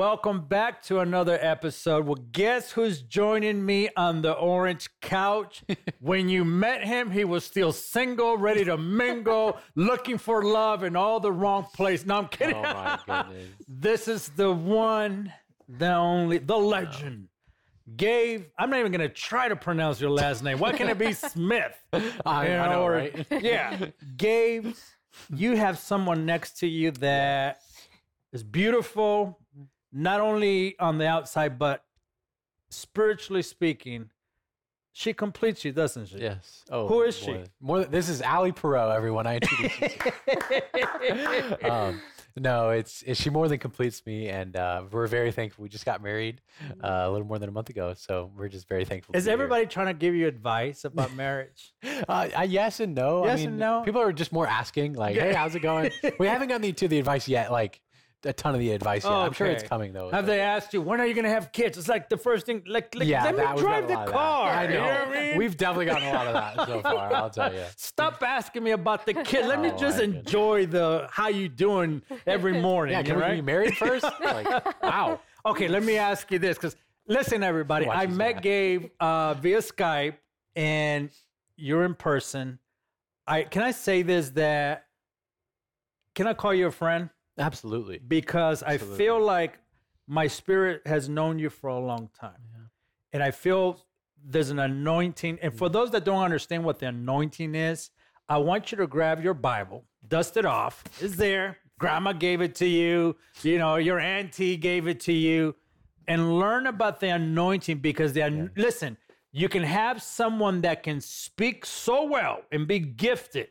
Welcome back to another episode. Well, guess who's joining me on the orange couch? when you met him, he was still single, ready to mingle, looking for love in all the wrong place. No, I'm kidding. Oh my goodness. this is the one, the only, the legend. Gabe, I'm not even going to try to pronounce your last name. Why can't it be Smith? I, You I know, or- right? yeah. Gabe, you have someone next to you that is beautiful, not only on the outside, but spiritually speaking, she completes you, doesn't she? Yes. Oh, Who is she? boy. More. This is Ali Poirot. Everyone I introduced. you to. um, no, it's, it's she more than completes me, and uh, we're very thankful. We just got married uh, a little more than a month ago, so we're just very thankful. Is be here. everybody trying to give you advice about marriage? Uh, yes and no. Yes I mean, and no? People are just more asking, like, "Hey, how's it going?" we haven't gotten the, to the advice yet, like a ton of the advice yet. I'm sure it's coming though. Have but- they asked you when are you going to have kids? It's like the first thing. Like, like yeah, let me that- we've drive gotten the a lot of that. car. I know. You know what I mean? We've definitely gotten a lot of that so far. I'll tell you. Stop asking me about the kid. Let me Oh, just my goodness. enjoy the how you doing every morning. Yeah, can we right? be married first? Like, wow. Okay, let me ask you this because listen, everybody, Watch I this met now. Gabe uh, via Skype, and you're in person. I can I say this that can I call you a friend Absolutely. because I feel like my spirit has known you for a long time, and I feel there's an anointing. And for those that don't understand what the anointing is, I want you to grab your Bible, dust it off. It's there. Grandma gave it to you. You know, your auntie gave it to you, and learn about the anointing because the an- listen. You can have someone that can speak so well and be gifted,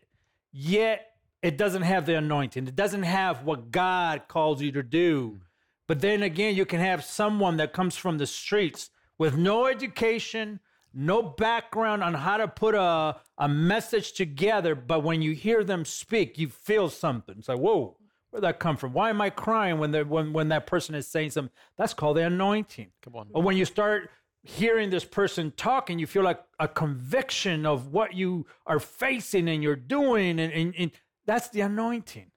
yet it doesn't have the anointing. It doesn't have what God calls you to do. But then again, you can have someone that comes from the streets with no education, no background on how to put a, a message together. But when you hear them speak, you feel something. It's like, whoa, where'd that come from? Why am I crying when, the, when, when that person is saying something? That's called the anointing. Come on. Or when you start hearing this person talking, you feel like a conviction of what you are facing and you're doing. And, and, and that's the anointing.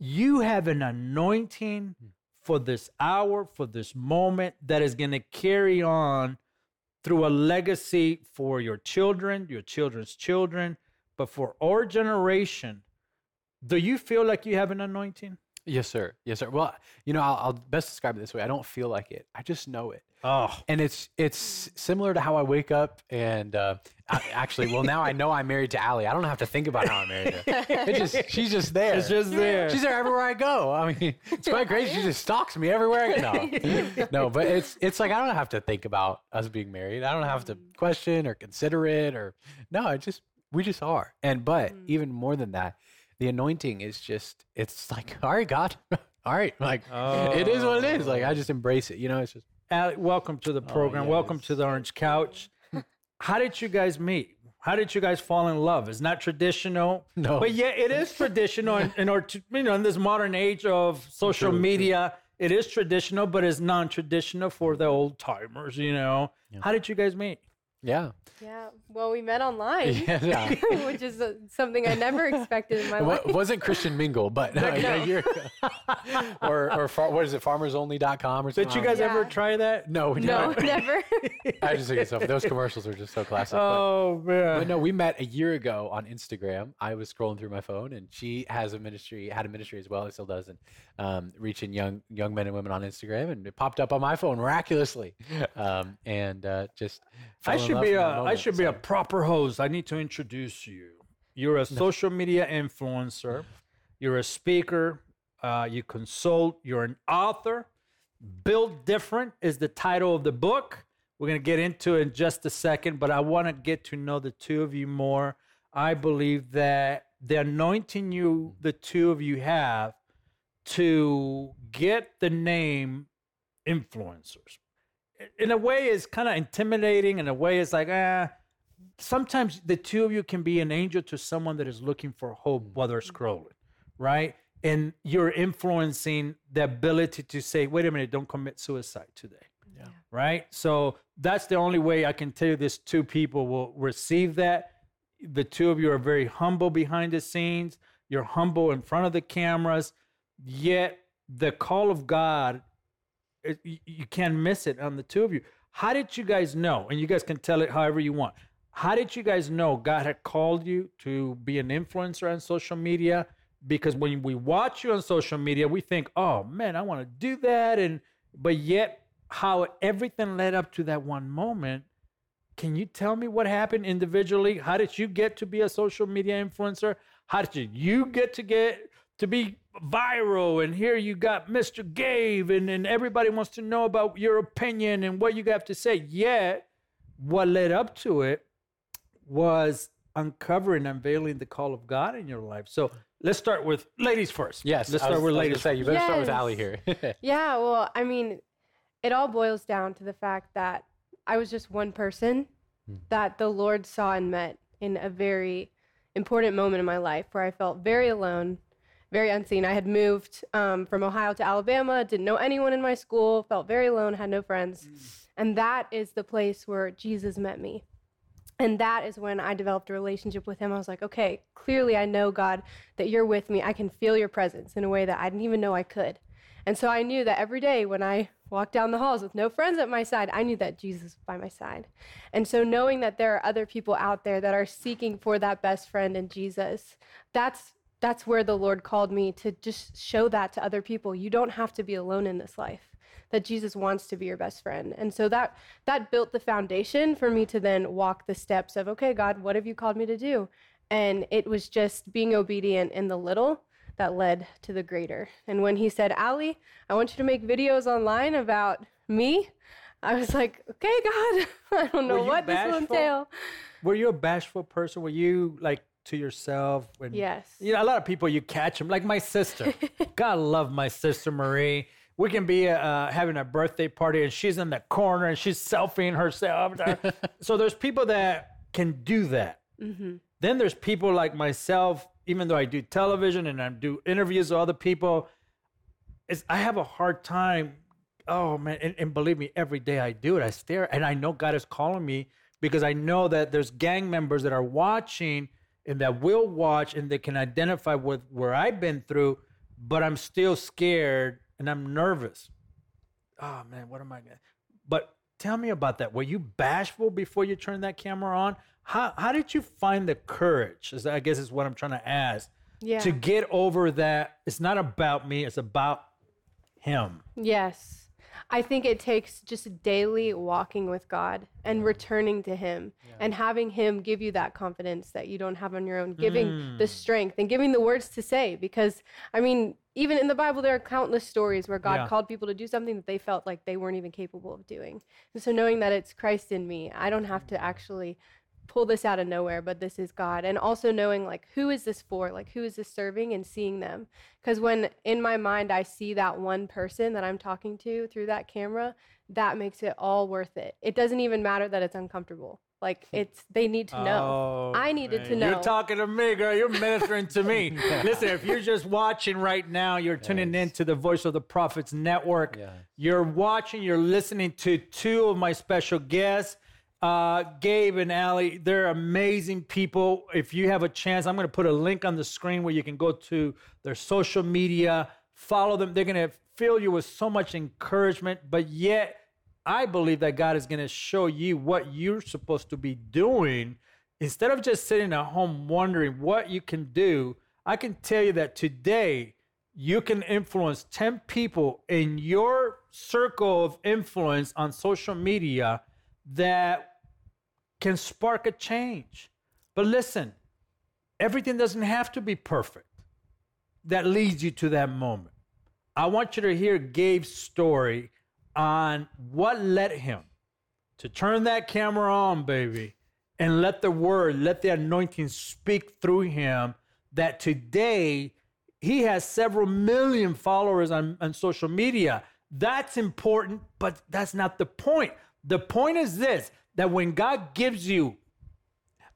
You have an anointing for this hour, for this moment that is going to carry on through a legacy for your children, your children's children, but for our generation. Do you feel like you have an anointing? Yes, sir. Yes, sir. Well, you know, I'll, I'll best describe it this way. I don't feel like it. I just know it. Oh, And it's it's similar to how I wake up and uh, I, actually, well, now I know I'm married to Allie. I don't have to think about how I'm married to her. It just she's just there. it's just there. She's there everywhere I go. I mean, it's quite crazy. She just stalks me everywhere I go. No, no, but it's it's like I don't have to think about us being married. I don't have to question or consider it or no. It just we just are. And but even more than that, the anointing is just it's like all right, God, all right, like it is what it is. Like I just embrace it. You know, it's just Alec, welcome to the oh, program. Welcome to the Orange Couch. How did you guys meet? How did you guys fall in love? It's not traditional, No. but yeah, it is traditional. in, in, our, t- you know, in this modern age of social True, true. media, it is traditional, but it's non-traditional for the old timers. You know, how did you guys meet? Yeah, Yeah. Well, we met online, yeah. yeah. which is uh, something I never expected in my It wa- life. wasn't Christian Mingle, but uh, No. you're- or or far, what is it, farmersonly.com or something? Did you guys Yeah. ever try that? No, we No, never. never. I just think it's so. Those commercials are just so classic. but- Oh man. But no, we met a year ago on Instagram. I was scrolling through my phone, and she has a ministry, had a ministry as well, and still does, and um, reaching young young men and women on Instagram. And it popped up on my phone miraculously, um, and uh, just. I in should be a that I moment, should be a proper host. I need to introduce you. You're a social media influencer. You're a speaker. Uh, you consult. You're an author. Build Different is the title of the book. We're going to get into it in just a second, but I want to get to know the two of you more. I believe that the anointing you, the two of you have to get the name influencers in a way is kind of intimidating. In a way, it's like, ah, sometimes the two of you can be an angel to someone that is looking for hope while they're scrolling, right? and you're influencing the ability to say, wait a minute, don't commit suicide today. Yeah. Right. So that's the only way I can tell you this two people will receive that. The two of you are very humble behind the scenes. You're humble in front of the cameras, yet the call of God, it, you, can't miss it on the two of you. How did you guys know? And you guys can tell it however you want. How did you guys know God had called you to be an influencer on social media? Because when we watch you on social media, we think, "Oh man, I want to do that," and but yet how everything led up to that one moment. Can you tell me what happened individually? How did you get to be a social media influencer? How did you get to get to be viral? And here you got Mr. Gabe, and, and everybody wants to know about your opinion and what you have to say. Yet, what led up to it was uncovering, unveiling the call of God in your life. So let's start with ladies first. Yes. let's start was- with I was gonna ladies. Say, you better start with Yes. Allie here. Yeah, well, I mean, it all boils down to the fact that I was just one person hmm. that the Lord saw and met in a very important moment in my life where I felt very alone, very unseen. I had moved um, from Ohio to Alabama, didn't know anyone in my school, felt very alone, had no friends. And that is the place where Jesus met me. And that is when I developed a relationship with him. I was like, okay, clearly I know, God, that you're with me. I can feel your presence in a way that I didn't even know I could. And so I knew that every day when I walked down the halls with no friends at my side, I knew that Jesus was by my side. And so knowing that there are other people out there that are seeking for that best friend in Jesus, that's that's where the Lord called me to just show that to other people. You don't have to be alone in this life. That Jesus wants to be your best friend. And so that that built the foundation for me to then walk the steps of, okay, God, what have you called me to do? And it was just being obedient in the little that led to the greater. And when he said, Allie, I want you to make videos online about me, I was like, okay, God, I don't know what this will bashful? entail. Were you a bashful person? Were you like to yourself? When, Yes. You know, a lot of people you catch them, like my sister. God love my sister Marie. We can be uh, having a birthday party and she's in the corner and she's selfieing herself. so there's people that can do that. Then there's people like myself, even though I do television and I do interviews with other people, is I have a hard time. Oh man, and, and believe me, every day I do it. I stare, and I know God is calling me because I know that there's gang members that are watching and that will watch and they can identify with where I've been through, but I'm still scared and I'm nervous. Oh man, what am I gonna? But tell me about that. Were you bashful before you turned that camera on? How how did you find the courage? Is I guess is what I'm trying to ask Yeah. to get over that it's not about me it's about him Yes. I think it takes just daily walking with God and returning to Him and having Him give you that confidence that you don't have on your own, giving the mm. strength and giving the words to say. Because, I mean, even in the Bible, there are countless stories where God Yeah. called people to do something that they felt like they weren't even capable of doing. And so, knowing that it's Christ in me, I don't have to actually pull this out of nowhere, but this is God. And also knowing like who is this for? Like who is this serving and seeing them. Because when in my mind I see that one person that I'm talking to through that camera, that makes it all worth it. It doesn't even matter that it's uncomfortable. Like hmm. it's they need to know. Oh, I needed to know. You're talking to me, girl. You're ministering to me. Listen, if you're just watching right now, you're tuning in to the Voice of the Prophets Network. Yes. You're watching, you're listening to two of my special guests, uh, Gabe and Allie. They're amazing people. If you have a chance, I'm going to put a link on the screen where you can go to their social media, follow them. They're going to fill you with so much encouragement, but yet I believe that God is going to show you what you're supposed to be doing instead of just sitting at home wondering what you can do. I can tell you that today you can influence 10 people in your circle of influence on social media that can spark a change. But listen, everything doesn't have to be perfect that leads you to that moment. I want you to hear Gabe's story on what led him to turn that camera on, baby, and let the word, let the anointing speak through him. That today he has several million followers on, on social media. That's important, but that's not the point. The point is this that when God gives you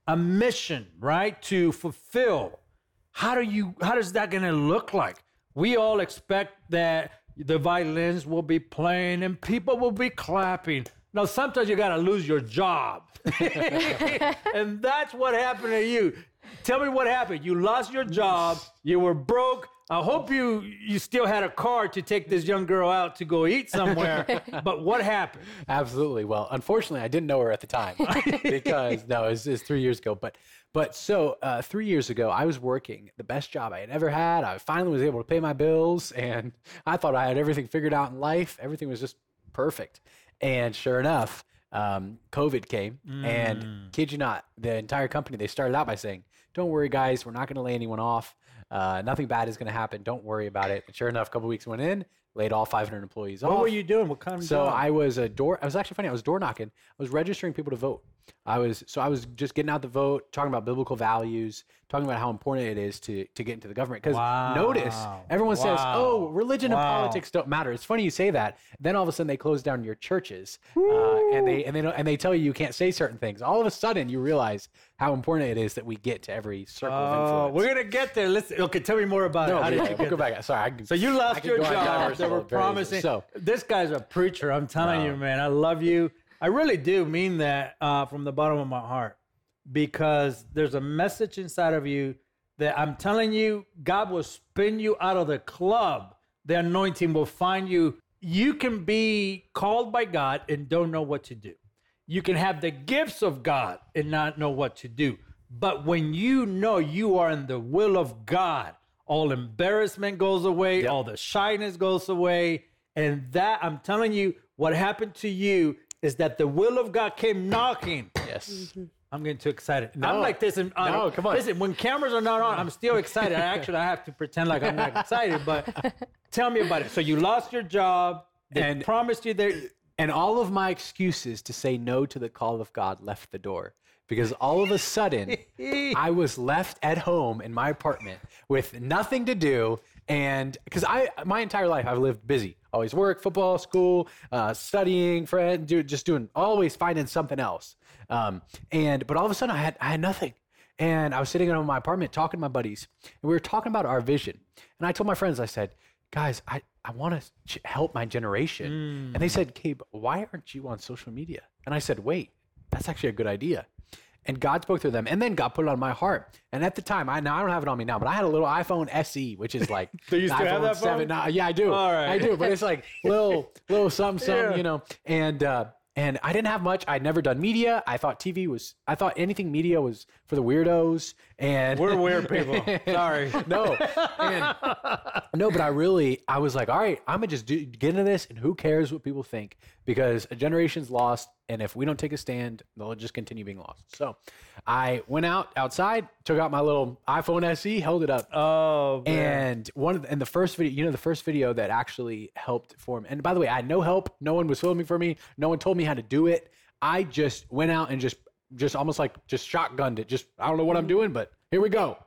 a mission, right, to fulfill, how do you how does that gonna look like? we all expect that the violins will be playing and people will be clapping. Now, sometimes you got to lose your job. and that's what happened to you. Tell me what happened. You lost your job, you were broke. I hope you you still had a car to take this young girl out to go eat somewhere. but what happened? Absolutely. Well, unfortunately, I didn't know her at the time because no, it was, it three years ago. But but so uh, three years ago, I was working the best job I had ever had. I finally was able to pay my bills, and I thought I had everything figured out in life. Everything was just perfect. And sure enough, um, COVID came, and kid you not, the entire company they started out by saying, "Don't worry, guys, we're not going to lay anyone off. Uh, nothing bad is going to happen. Don't worry about it." Sure enough, a couple weeks went in, laid all 500 employees off. What were you doing? What kind of So job? I was a door. I was actually funny. I was door knocking. I was registering people to vote. I was so I was just getting out the vote, talking about biblical values, talking about how important it is to to get into the government. Because notice Wow. everyone says, "Oh, religion and politics don't matter." It's funny you say that. Then all of a sudden they close down your churches, uh, and they and they don't, and they tell you you can't say certain things. All of a sudden you realize how important it is that we get to every circle of Oh, influence. we're gonna get there. Listen, okay, tell me more about no, it. How yeah, did you we'll go back. Sorry, I So you lost your job. They were promising. So this guy's a preacher. I'm telling you, man. I love you. I really do mean that uh, from the bottom of my heart because there's a message inside of you that I'm telling you, God will spin you out of the club. The anointing will find you. You can be called by God and don't know what to do. You can have the gifts of God and not know what to do. But when you know you are in the will of God, all embarrassment goes away, all the shyness goes away. And that, I'm telling you, what happened to you is that the will of God came knocking. yes, I'm getting too excited. I'm No. like this. And, uh, No, come on. Listen, when cameras are not on, I'm still excited. I actually I have to pretend like I'm not excited. But tell me about it. So you lost your job. They And- promised you there. And all of my excuses to say no to the call of God left the door because all of a sudden I was left at home in my apartment with nothing to do. And because I, my entire life, I've lived busy, always work, football, school, uh, studying, friend, do, just doing, always finding something else. Um, and, but all of a sudden I had, I had nothing. And I was sitting in my apartment talking to my buddies, and we were talking about our vision. And I told my friends, I said, guys, I, I want to ch- help my generation. And they said, Gabe, why aren't you on social media? And I said, wait, that's actually a good idea. And God spoke through them, and then God put it on my heart. And at the time, I now I don't have it on me now, but I had a little iPhone SE, which is like Do you still have that phone? 7 now. Yeah, I do. All right. I do, but it's like little little something, something, Yeah. you know. And uh, and I didn't have much. I'd never done media. I thought TV was. I thought anything media was for the weirdos. And We're weird people. Sorry. no, and, no, but I really, I was like, all right, I'm gonna just do, get into this, and who cares what people think? Because a generation's lost, and if we don't take a stand, they'll just continue being lost. So, I went out outside, took out my little iPhone SE, held it up, Oh, man. and one of the, and the first video, you know, the first video that actually helped form. And by the way, I had no help. No one was filming for me. No one told me how to do it. I just went out and just, just almost like just shotgunned it. Just I don't know what I'm doing, but here we go.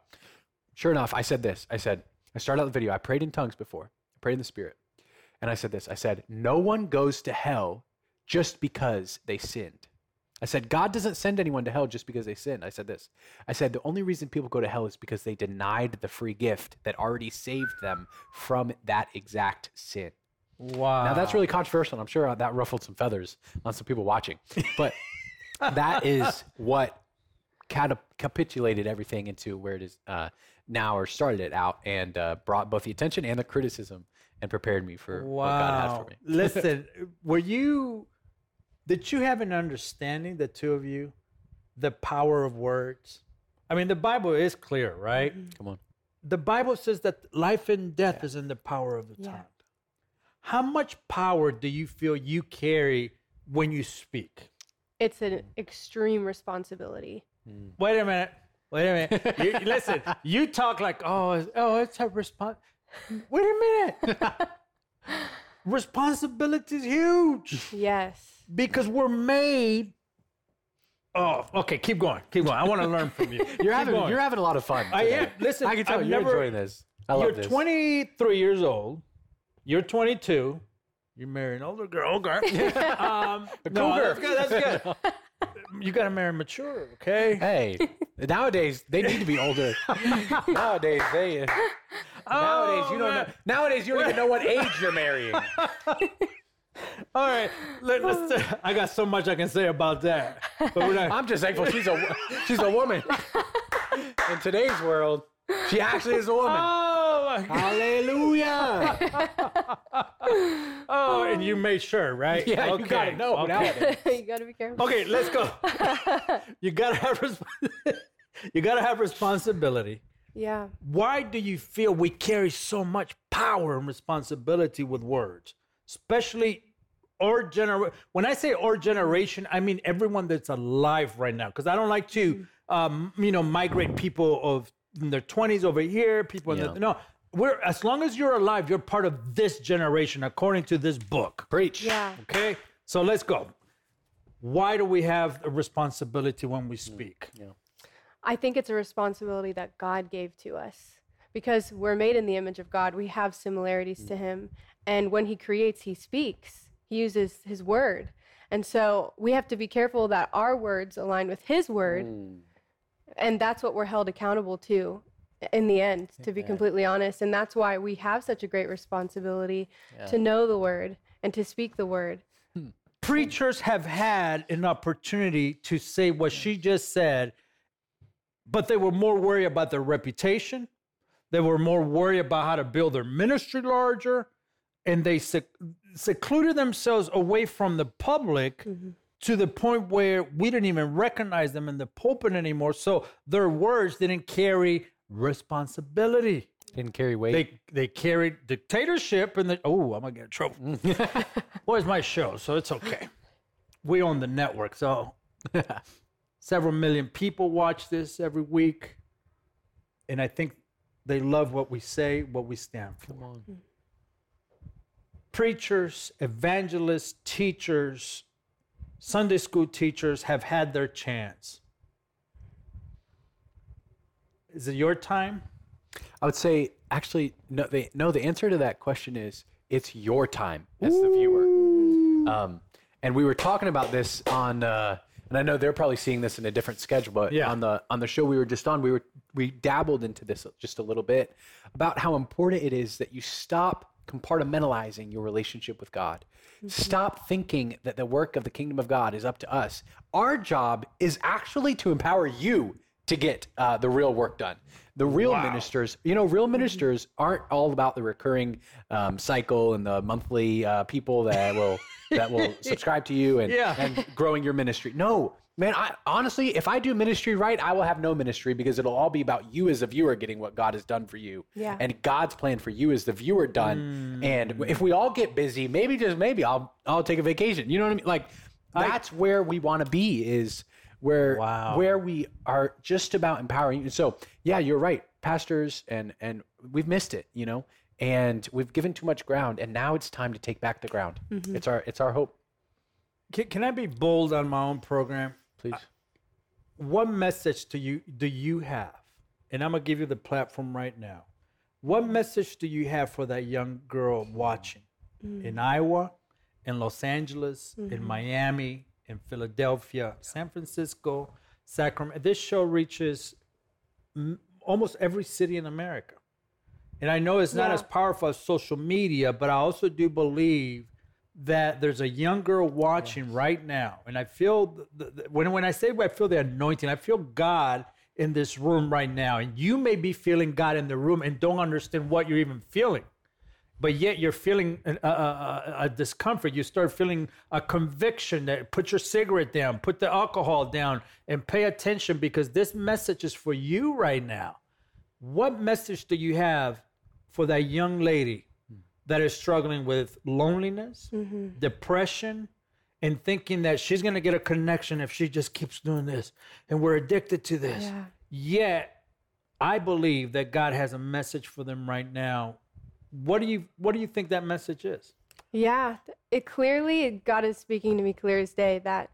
Sure enough, I said this. I said I started out the video. I prayed in tongues before. I prayed in the spirit, and I said this. I said, "No one goes to hell just because they sinned." I said, God doesn't send anyone to hell just because they sinned. I said this. I said, the only reason people go to hell is because they denied the free gift that already saved them from that exact sin. wow. Now, that's really controversial, and I'm sure that ruffled some feathers on some people watching. But that is what catap- capitulated everything into where it is uh, now, or started it out, and uh, brought both the attention and the criticism and prepared me for what God had for me. Listen, were you, did you have an understanding, the two of you, the power of words? I mean, the Bible is clear, right? Come on. The Bible says that life and death is in the power of the Yeah. tongue. How much power do you feel you carry when you speak? It's an extreme responsibility. Hmm. Wait a minute. Wait a minute. You, listen, you talk like, oh, oh, it's a response. Wait a minute. Responsibility is huge Yes. because we're made. Oh, okay. Keep going. Keep going. I want to learn from you. You're having going. you're having a lot of fun. I today. am. Listen, I can tell I've you're never- enjoying this. I love this. You're this. 23 years old. You're 22. You marry an older girl. Okay. Um, no, cougar. that's good. That's good. you got to marry mature. Okay. Hey, nowadays they need to be older. nowadays they. nowadays you don't know. Nowadays you don't even know what age you're marrying. All right, let, us I got so much I can say about that, but we're not. I'm just thankful she's a she's a woman. In today's world, she actually is a woman. Oh, my God. Hallelujah. oh, and you made sure, right? Yeah, you gotta know Okay. nowadays. you gotta be careful. Okay, let's go. you gotta have resp- you gotta have responsibility. Yeah. Why do you feel we carry so much power and responsibility with words, especially our generation? When I say our generation, I mean everyone that's alive right now. Because I don't like to, um, you know, migrate people of in their twenties over here. People in Yeah. the no. We're as long as you're alive, you're part of this generation, according to this book. Preach. Yeah. Okay, so let's go. Why do we have a responsibility when we speak? Mm, yeah. I think it's a responsibility that God gave to us because we're made in the image of God. We have similarities to mm. Him. And when He creates, He speaks, He uses His word. And so we have to be careful that our words align with His word. Mm. And that's what we're held accountable to in the end, to be completely honest. And that's why we have such a great responsibility to know the word and to speak the word. Hmm. preachers have had an opportunity to say what she just said, but they were more worried about their reputation. They were more worried about how to build their ministry larger, and they sec- secluded themselves away from the public mm-hmm. to the point where we didn't even recognize them in the pulpit anymore. So their words didn't carry responsibility. Didn't carry weight. They they carried dictatorship and the oh I'm gonna get in trouble. Mm. well, it's my show, so it's okay. We own the network, so several million people watch this every week, and I think they love what we say, what we stand for. Come on. Hmm. Preachers, evangelists, teachers, Sunday school teachers have had their chance. Is it your time? I would say actually no. The, no, the answer to that question is it's your time as the viewer. Um, and we were talking about this on, uh, and I know they're probably seeing this in a different schedule, but Yeah. on the on the show we were just on, we were we dabbled into this just a little bit about how important it is that you stop compartmentalizing your relationship with God. Stop thinking that the work of the kingdom of God is up to us. Our job is actually to empower you to get uh, the real work done. The real ministers, you know, real ministers aren't all about the recurring um, cycle and the monthly uh, people that will that will subscribe to you and Yeah. and growing your ministry. No, man. I honestly, if I do ministry right, I will have no ministry because it'll all be about you as a viewer getting what God has done for you. Yeah. And God's plan for you as the viewer done. And if we all get busy, maybe just maybe I'll I'll take a vacation. You know what I mean? Like that's where we want to be. Is where Wow. where we are just about empowering. So yeah, you're right, pastors, and and we've missed it. You know. And we've given too much ground, and now it's time to take back the ground. Mm-hmm. It's our it's our hope. Can, can I be bold on my own program? Please. what message do you do you have? And I'm gonna give you the platform right now. What message do you have for that young girl watching mm. in Iowa, in Los Angeles, in mm-hmm. Miami, in Philadelphia, San Francisco, Sacramento? This show reaches m- almost every city in America. And I know it's not Yeah. as powerful as social media, but I also do believe that there's a young girl watching right now, and I feel the, the- when when I say I feel the anointing, I feel God in this room right now, and you may be feeling God in the room and don't understand what you're even feeling, but yet you're feeling a, a, a, discomfort. You start feeling a conviction that put your cigarette down, put the alcohol down, and pay attention because this message is for you right now. What message do you have for that young lady that is struggling with loneliness, mm-hmm. depression, and thinking that she's going to get a connection if she just keeps doing this and we're addicted to this? Yeah. Yet, I believe that God has a message for them right now. What do you what do you think that message is? Yeah, it clearly God is speaking to me clear as day that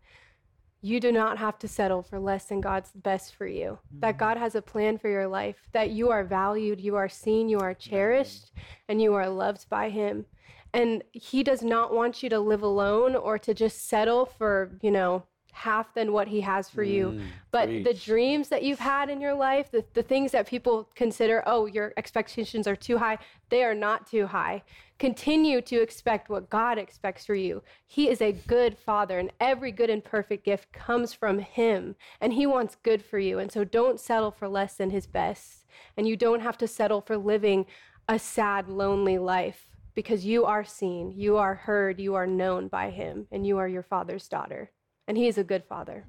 you do not have to settle for less than God's best for you. That mm. God has a plan for your life, that you are valued, you are seen, you are mm. cherished, and you are loved by him. And he does not want you to live alone or to just settle for, you know, half than what he has for you. Mm, but the dreams that you've had in your life, the, the things that people consider, oh, your expectations are too high, they are not too high. Continue to expect what God expects for you. He is a good father, and every good and perfect gift comes from him, and he wants good for you. And so don't settle for less than his best. And you don't have to settle for living a sad, lonely life because you are seen, you are heard, you are known by him, and you are your father's daughter. And he is a good father.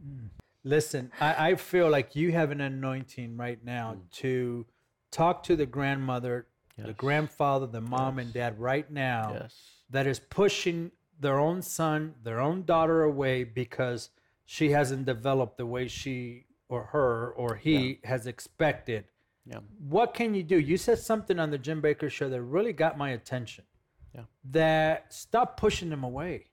Listen, I, I feel like you have an anointing right now mm. to talk to the grandmother, the grandfather, the mom and dad right now Yes. that is pushing their own son, their own daughter away because she hasn't developed the way she or her or he has expected. Yeah. What can you do? You said something on the Jim Bakker show that really got my attention. Yeah. That stop pushing them away.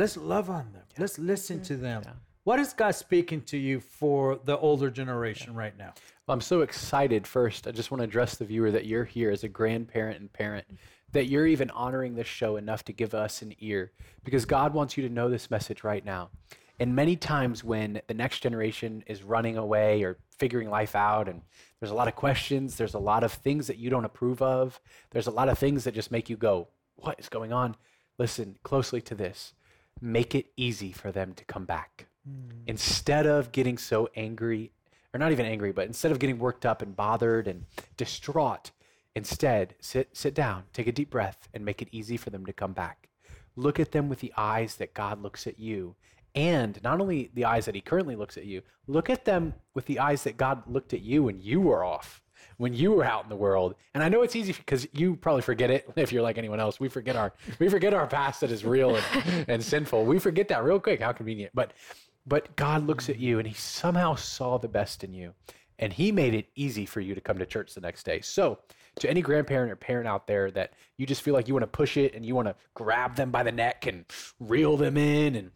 Let's love on them. Let's listen to mm-hmm. them. What is God speaking to you for the older generation right now? Well, I'm so excited. First, I just want to address the viewer that you're here as a grandparent and parent, mm-hmm. that you're even honoring this show enough to give us an ear because God wants you to know this message right now. And many times when the next generation is running away or figuring life out, and there's a lot of questions, there's a lot of things that you don't approve of, there's a lot of things that just make you go, What is going on? Listen closely to this. Make it easy for them to come back. Hmm. Instead of getting so angry, or not even angry, but instead of getting worked up and bothered and distraught, instead sit sit down, take a deep breath, and make it easy for them to come back. Look at them with the eyes that God looks at you. And not only the eyes that he currently looks at you, look at them with the eyes that God looked at you when you were off, when you were out in the world. And I know it's easy because you probably forget it if you're like anyone else. We forget our we forget our past that is real and, and sinful. We forget that real quick. How convenient. But but God looks at you and he somehow saw the best in you. And he made it easy for you to come to church the next day. So, to any grandparent or parent out there that you just feel like you want to push it and you want to grab them by the neck and reel them in and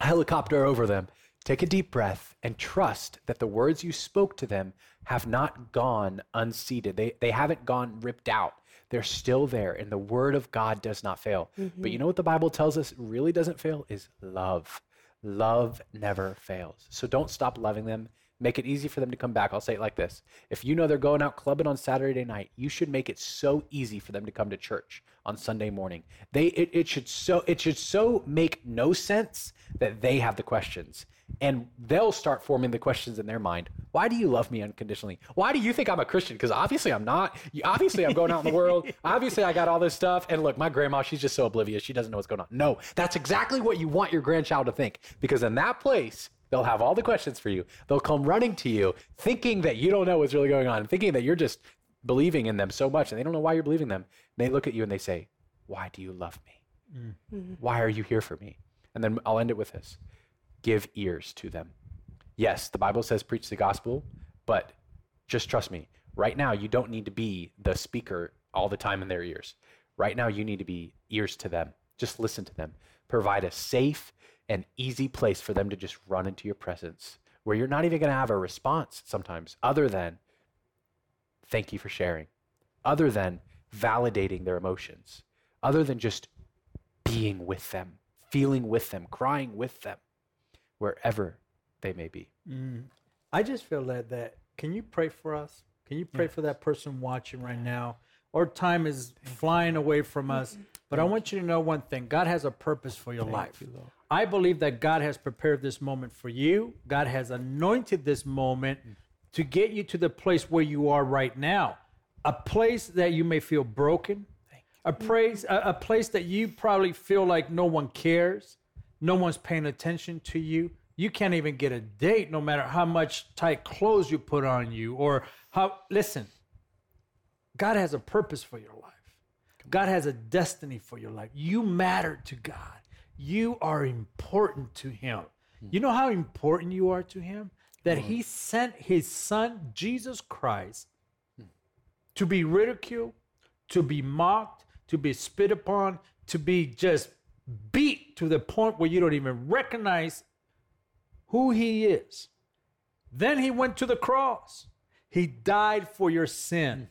helicopter over them, take a deep breath and trust that the words you spoke to them have not gone unseated. They, they haven't gone ripped out. They're still there, and the word of God does not fail. But mm-hmm. you know what the Bible tells us really doesn't fail is love. Love never fails. So don't stop loving them. Make it easy for them to come back. I'll say it like this. If you know they're going out clubbing on Saturday night, you should make it so easy for them to come to church on Sunday morning. They it, it should so it should so make no sense that they have the questions. And they'll start forming the questions in their mind. Why do you love me unconditionally? Why do you think I'm a Christian? Because obviously I'm not. Obviously I'm going out in the world. Obviously I got all this stuff. And look, my grandma, she's just so oblivious. She doesn't know what's going on. No, that's exactly what you want your grandchild to think. Because in that place, they'll have all the questions for you. They'll come running to you, thinking that you don't know what's really going on, thinking that you're just believing in them so much, and they don't know why you're believing them. They look at you and they say, "Why do you love me? Mm. Why are you here for me?" And then I'll end it with this: Give ears to them. Yes, the Bible says preach the gospel, but just trust me. Right now, you don't need to be the speaker all the time in their ears. Right now, you need to be ears to them. Just listen to them. Provide a safe and easy place for them to just run into your presence where you're not even going to have a response sometimes, other than thank you for sharing, other than validating their emotions, other than just being with them, feeling with them, crying with them, wherever they may be. Mm. I just feel that that can you pray for us? Can you pray for that person watching right now? Our time is flying away from us, but I want you to know one thing: God has a purpose for your life. I believe that God has prepared this moment for you. God has anointed this moment to get you to the place where you are right now, a place that you may feel broken, a place, a, a place that you probably feel like no one cares, no one's paying attention to you. You can't even get a date, no matter how much tight clothes you put on you, or how. Listen, God has a purpose for your life. God has a destiny for your life. You matter to God. You are important to Him. You know how important you are to Him? That He sent His Son, Jesus Christ, to be ridiculed, to be mocked, to be spit upon, to be just beat to the point where you don't even recognize who He is. Then He went to the cross. He died for your sin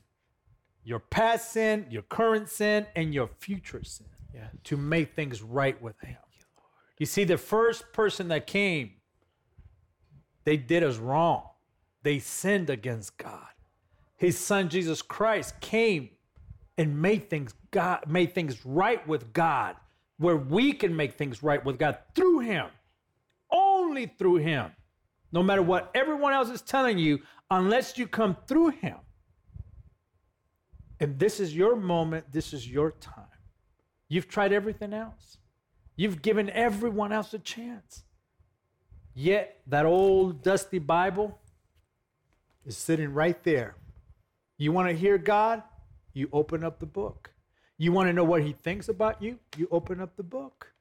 your past sin, your current sin, and your future sin Yes. to make things right with Him. You see, the first person that came, they did us wrong. They sinned against God. His son Jesus Christ came and made things God made things right with God, where we can make things right with God through him. Only through him. No matter what everyone else is telling you, unless you come through him. And this is your moment, this is your time. You've tried everything else. You've given everyone else a chance. Yet that old dusty Bible is sitting right there. You want to hear God? You open up the book. You want to know what He thinks about you? You open up the book.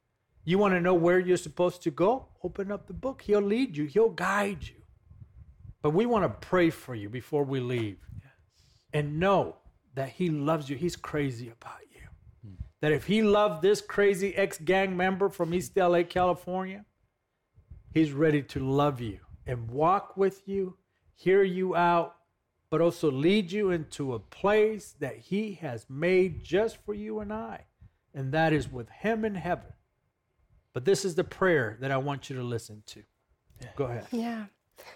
You want to know where you're supposed to go? Open up the book. He'll lead you, He'll guide you. But we want to pray for you before we leave and know that He loves you. He's crazy about you. Hmm. That if He loved this crazy ex gang member from East LA, California, He's ready to love you and walk with you, hear you out, but also lead you into a place that He has made just for you and I, and that is with Him in heaven. But this is the prayer that I want you to listen to. Go ahead. Yeah.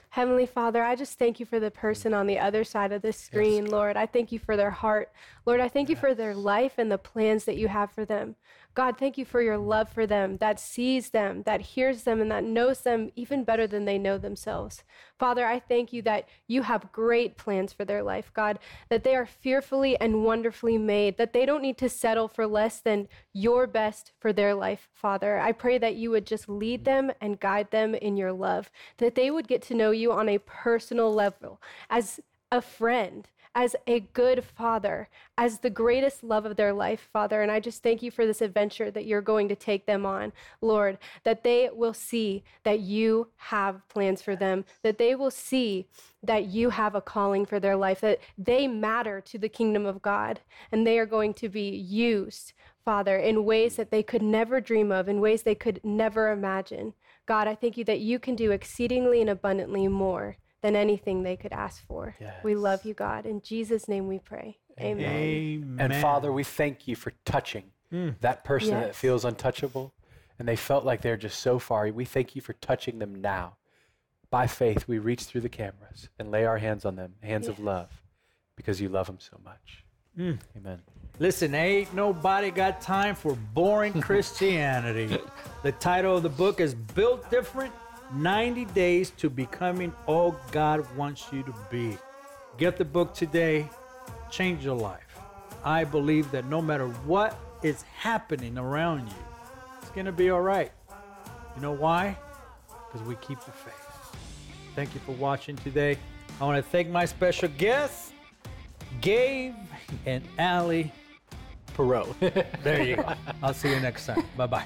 Heavenly Father, I just thank you for the person on the other side of the screen, Lord. I thank you for their heart. Lord, I thank you for their life and the plans that you have for them. God, thank you for your love for them that sees them, that hears them, and that knows them even better than they know themselves. Father, I thank you that you have great plans for their life, God, that they are fearfully and wonderfully made, that they don't need to settle for less than your best for their life, Father. I pray that you would just lead them and guide them in your love, that they would get to know you on a personal level as a friend as a good father, as the greatest love of their life, Father. And I just thank you for this adventure that you're going to take them on, Lord, that they will see that you have plans for them, that they will see that you have a calling for their life, that they matter to the kingdom of God, and they are going to be used, Father, in ways that they could never dream of, in ways they could never imagine. God, I thank you that you can do exceedingly and abundantly more than anything they could ask for. We love you, God. In Jesus' name we pray. Amen. Amen. And Father, we thank you for touching mm. that person that feels untouchable and they felt like they're just so far. We thank you for touching them now. By faith, we reach through the cameras and lay our hands on them, hands of love, because you love them so much. Mm. Amen. Listen, ain't nobody got time for boring Christianity. the title of the book is Built Different 90 Days to Becoming All God Wants You to Be. Get the book today, change your life. I believe that no matter what is happening around you, it's going to be all right. You know why? Because we keep the faith. Thank you for watching today. I want to thank my special guests, Gabe and Allie. Poirot. There you go. I'll see you next time. Bye bye.